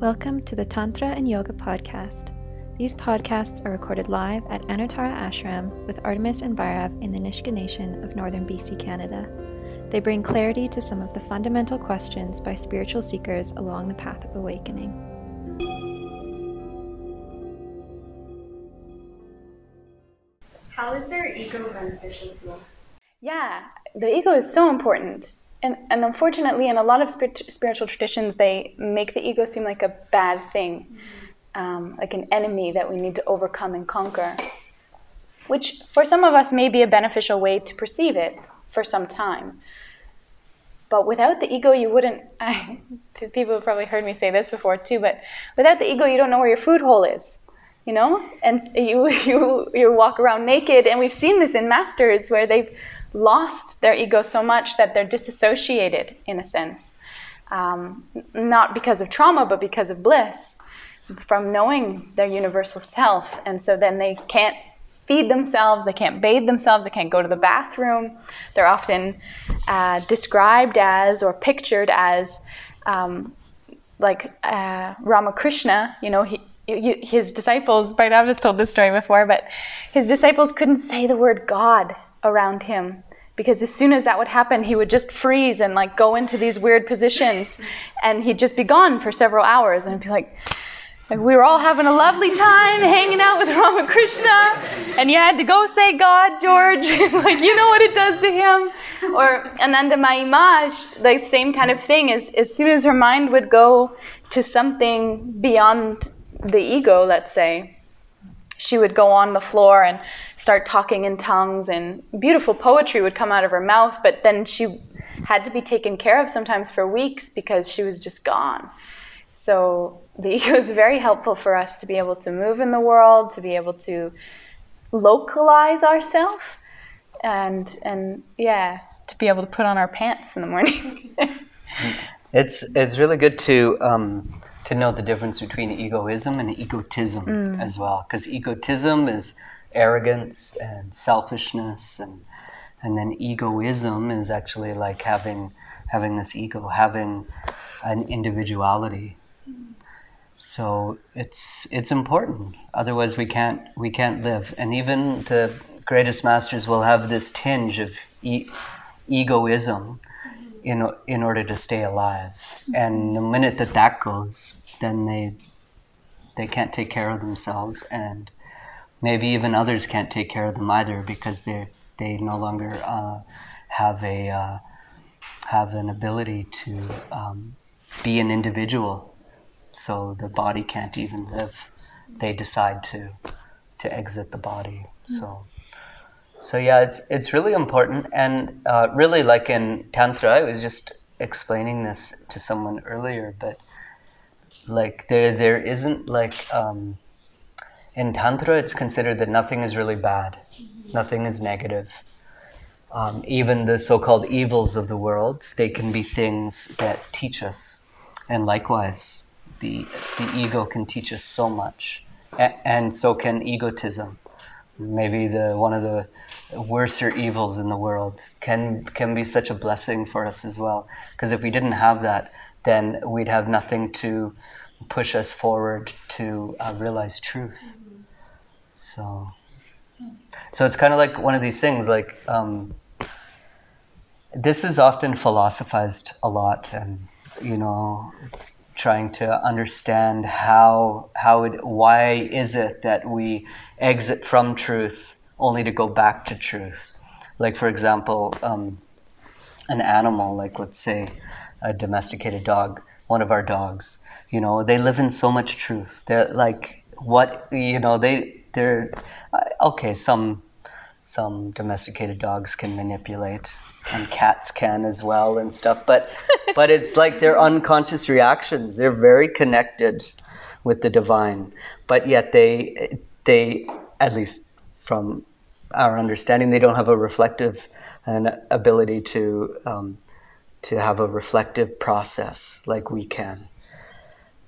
Welcome to the Tantra and Yoga podcast. These podcasts are recorded live at Anuttara Ashram with Artemis and Bhairav in the Nisga'a Nation of northern BC, Canada. They bring clarity to some of the fundamental questions by spiritual seekers along the path of awakening. How is their ego beneficial to us? Yeah, the ego is so important. And, and unfortunately, in a lot of spirit, spiritual traditions, they make the ego seem like a bad thing, mm-hmm. um, like an enemy that we need to overcome and conquer, which for some of us may be a beneficial way to perceive it for some time. But without the ego, you wouldn't. I, people have probably heard me say this before too, but without the ego, you don't know where your food hole is you know and you you you walk around naked and we've seen this in masters where they've lost their ego so much that they're disassociated in a sense. Um, not because of trauma, but because of bliss from knowing their universal self. And so then they can't feed themselves, they can't bathe themselves, they can't go to the bathroom. They're often uh, described as or pictured as um, like uh, Ramakrishna, you know, he, his disciples, Bhairav has told this story before, but his disciples couldn't say the word God around him because as soon as that would happen he would just freeze and like go into these weird positions and he'd just be gone for several hours and be like like we were all having a lovely time hanging out with Ramakrishna, and you had to go say God, George. like you know what it does to him. Or Anandamayi, the same kind of thing. Is as soon as her mind would go to something beyond the ego, let's say, she would go on the floor and start talking in tongues and beautiful poetry would come out of her mouth but then she had to be taken care of sometimes for weeks because she was just gone. So the ego is very helpful for us to be able to move in the world to be able to localize ourselves and and yeah to be able to put on our pants in the morning. It's it's really good to um, to know the difference between egoism and egotism mm. as well. Because egotism is arrogance and selfishness, and and then egoism is actually like having having this ego, having an individuality. So it's it's important. Otherwise, we can't we can't live. And even the greatest masters will have this tinge of e- egoism in in order to stay alive. And the minute that that goes, then they they can't take care of themselves and maybe even others can't take care of them either because they they no longer uh, have a uh, have an ability to um, be an individual. So the body can't even live. They decide to to exit the body. So so yeah it's it's really important. And uh, really like in tantra i was just explaining this to someone earlier but like there there isn't like um, in tantra it's considered that nothing is really bad. Nothing is negative. Um, even the so-called evils of the world they can be things that teach us. And likewise the the ego can teach us so much. A- and so can egotism. Maybe the one of the worser evils in the world can can be such a blessing for us as well. Because if we didn't have that then we'd have nothing to push us forward to uh, realize truth. So, so it's kind of like one of these things. Like um, this is often philosophized a lot, and you know, trying to understand how how it why is it that we exit from truth only to go back to truth. Like for example, um, an animal, like let's say a domesticated dog, one of our dogs you know they live in so much truth. They're like what you know they they're uh, okay some some domesticated dogs can manipulate and cats can as well and stuff but but it's like their unconscious reactions. They're very connected with the divine but yet they they at least from our understanding they don't have a reflective an ability to um, to have a reflective process like we can.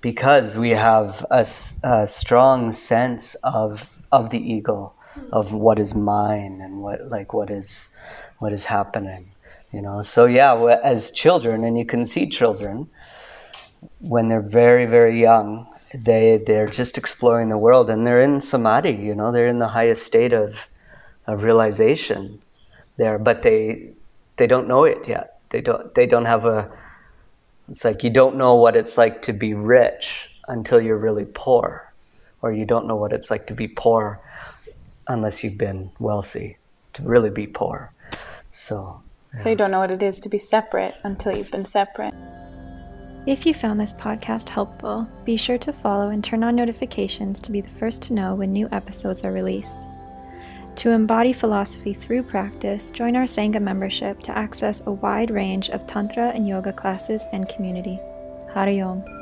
Because we have a, a strong sense of of the ego, of what is mine and what like what is what is happening. You know, so yeah, as children, and you can see children, when they're very very young they they're just exploring the world and they're in samadhi you know? They're in the highest state of of realization there but they they don't know it yet they don't they don't have a it's like you don't know what it's like to be rich until you're really poor or you don't know what it's like to be poor unless you've been wealthy to really be poor so So you don't know what it is to be separate until you've been separate. If you found this podcast helpful, be sure to follow and turn on notifications to be the first to know when new episodes are released. To embody philosophy through practice, join our Sangha membership to access a wide range of Tantra and Yoga classes and community. Hari Om.